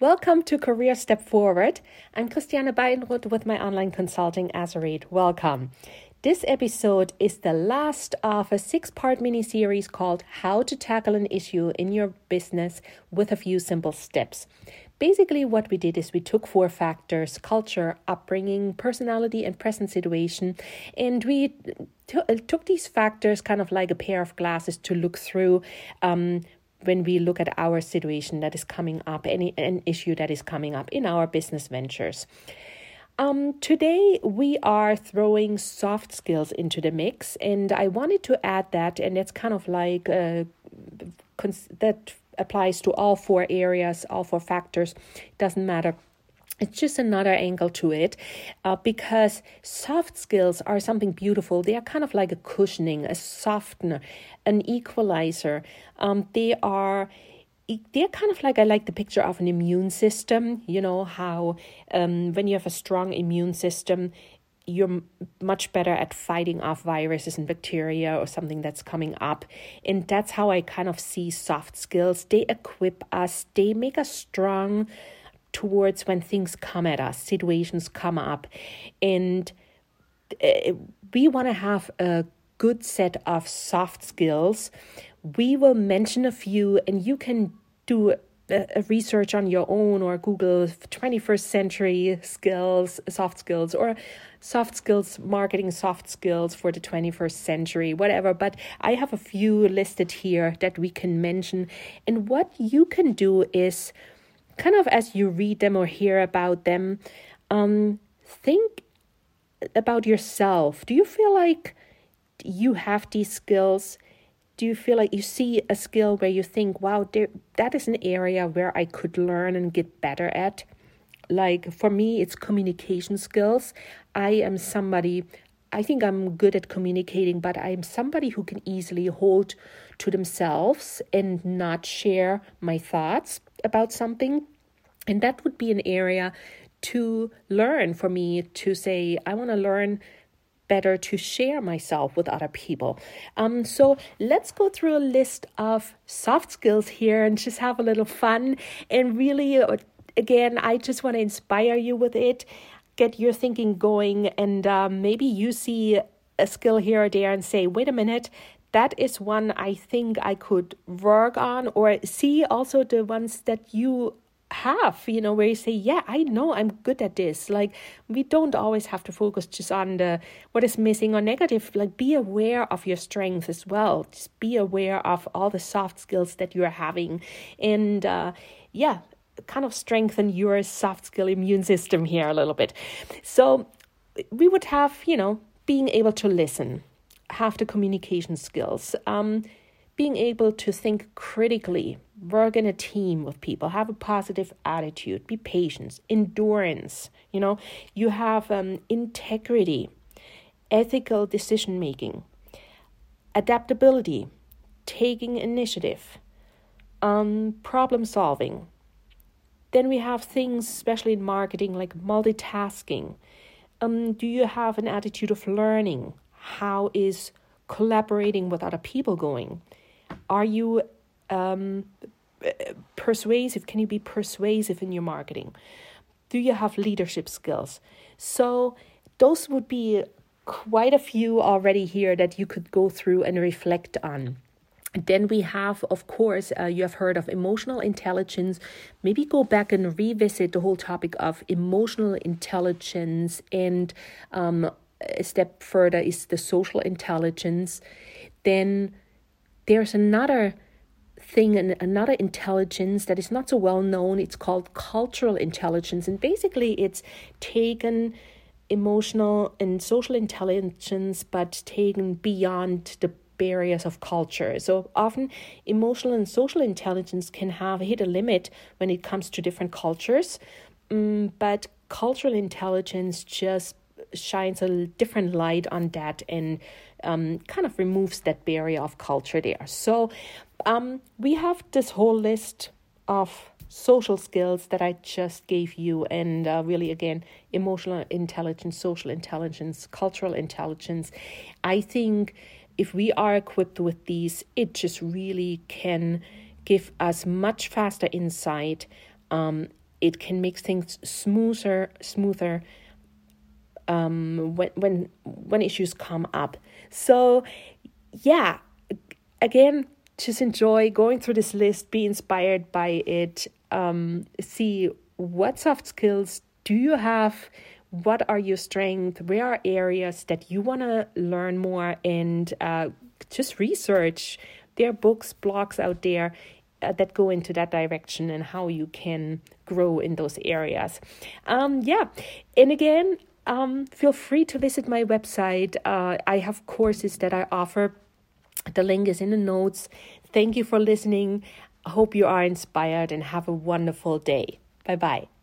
Welcome to Career Step Forward. I'm Christiane Beidenroth with my online consulting Azerate. Welcome. This episode is the last of a six part mini series called How to Tackle an Issue in Your Business with a Few Simple Steps. Basically, what we did is we took four factors culture, upbringing, personality, and present situation and we t- took these factors kind of like a pair of glasses to look through. Um, when we look at our situation that is coming up, any an issue that is coming up in our business ventures. Um, today we are throwing soft skills into the mix, and I wanted to add that, and it's kind of like uh, cons- that applies to all four areas, all four factors. It doesn't matter it's just another angle to it uh, because soft skills are something beautiful they are kind of like a cushioning a softener an equalizer um, they are they're kind of like I like the picture of an immune system. You know how um, when you have a strong immune system, you're much better at fighting off viruses and bacteria or something that's coming up. And that's how I kind of see soft skills. They equip us, they make us strong towards when things come at us, situations come up. And uh, we want to have a good set of soft skills. We will mention a few, and you can do a research on your own or Google 21st century skills, soft skills, or soft skills, marketing soft skills for the 21st century, whatever. But I have a few listed here that we can mention. And what you can do is kind of as you read them or hear about them, um, think about yourself. Do you feel like you have these skills? do you feel like you see a skill where you think, wow, there, that is an area where I could learn and get better at? Like for me, it's communication skills. I am somebody, I think I'm good at communicating, but I'm somebody who can easily hold to themselves and not share my thoughts about something. And that would be an area to learn for me to say, I want to learn better to share myself with other people. Um, so let's go through a list of soft skills here and just have a little fun. And really, uh, again, I just want to inspire you with it, get your thinking going, and um, maybe you see a skill here or there and say, wait a minute, that is one I think I could work on, or see also the ones that you have, you know, where you say, Yeah, I know I'm good at this. Like, we don't always have to focus just on the what is missing or negative. Like, be aware of your strengths as well. Just be aware of all the soft skills that you're having. And uh, yeah, kind of strengthen your soft skill immune system here a little bit. So, we would have, you know, being able to listen, have the communication skills. Um, being able to think critically, work in a team with people, have a positive attitude, be patient, endurance, you know, you have um, integrity, ethical decision making, adaptability, taking initiative, um, problem solving. Then we have things, especially in marketing, like multitasking. Um, do you have an attitude of learning? How is collaborating with other people going? Are you um, persuasive? Can you be persuasive in your marketing? Do you have leadership skills? So, those would be quite a few already here that you could go through and reflect on. Then we have, of course, uh, you have heard of emotional intelligence. Maybe go back and revisit the whole topic of emotional intelligence. And um, a step further is the social intelligence. Then there's another thing and another intelligence that is not so well known it's called cultural intelligence and basically it's taken emotional and social intelligence but taken beyond the barriers of culture so often emotional and social intelligence can have hit a limit when it comes to different cultures um, but cultural intelligence just shines a different light on that and um, kind of removes that barrier of culture there. So um, we have this whole list of social skills that I just gave you, and uh, really, again, emotional intelligence, social intelligence, cultural intelligence. I think if we are equipped with these, it just really can give us much faster insight um, it can make things smoother, smoother um, when when when issues come up. So, yeah, again, just enjoy going through this list, be inspired by it, um, see what soft skills do you have what are your strengths? Where are areas that you want to learn more? And uh, just research. There are books blogs out there uh, that go into that direction and how you can grow in those areas. Um, yeah. And again um, feel free to visit my website. Uh, i have courses that i offer. The link is in the notes. Thank you for listening. I hope you are inspired and have a wonderful day. Bye bye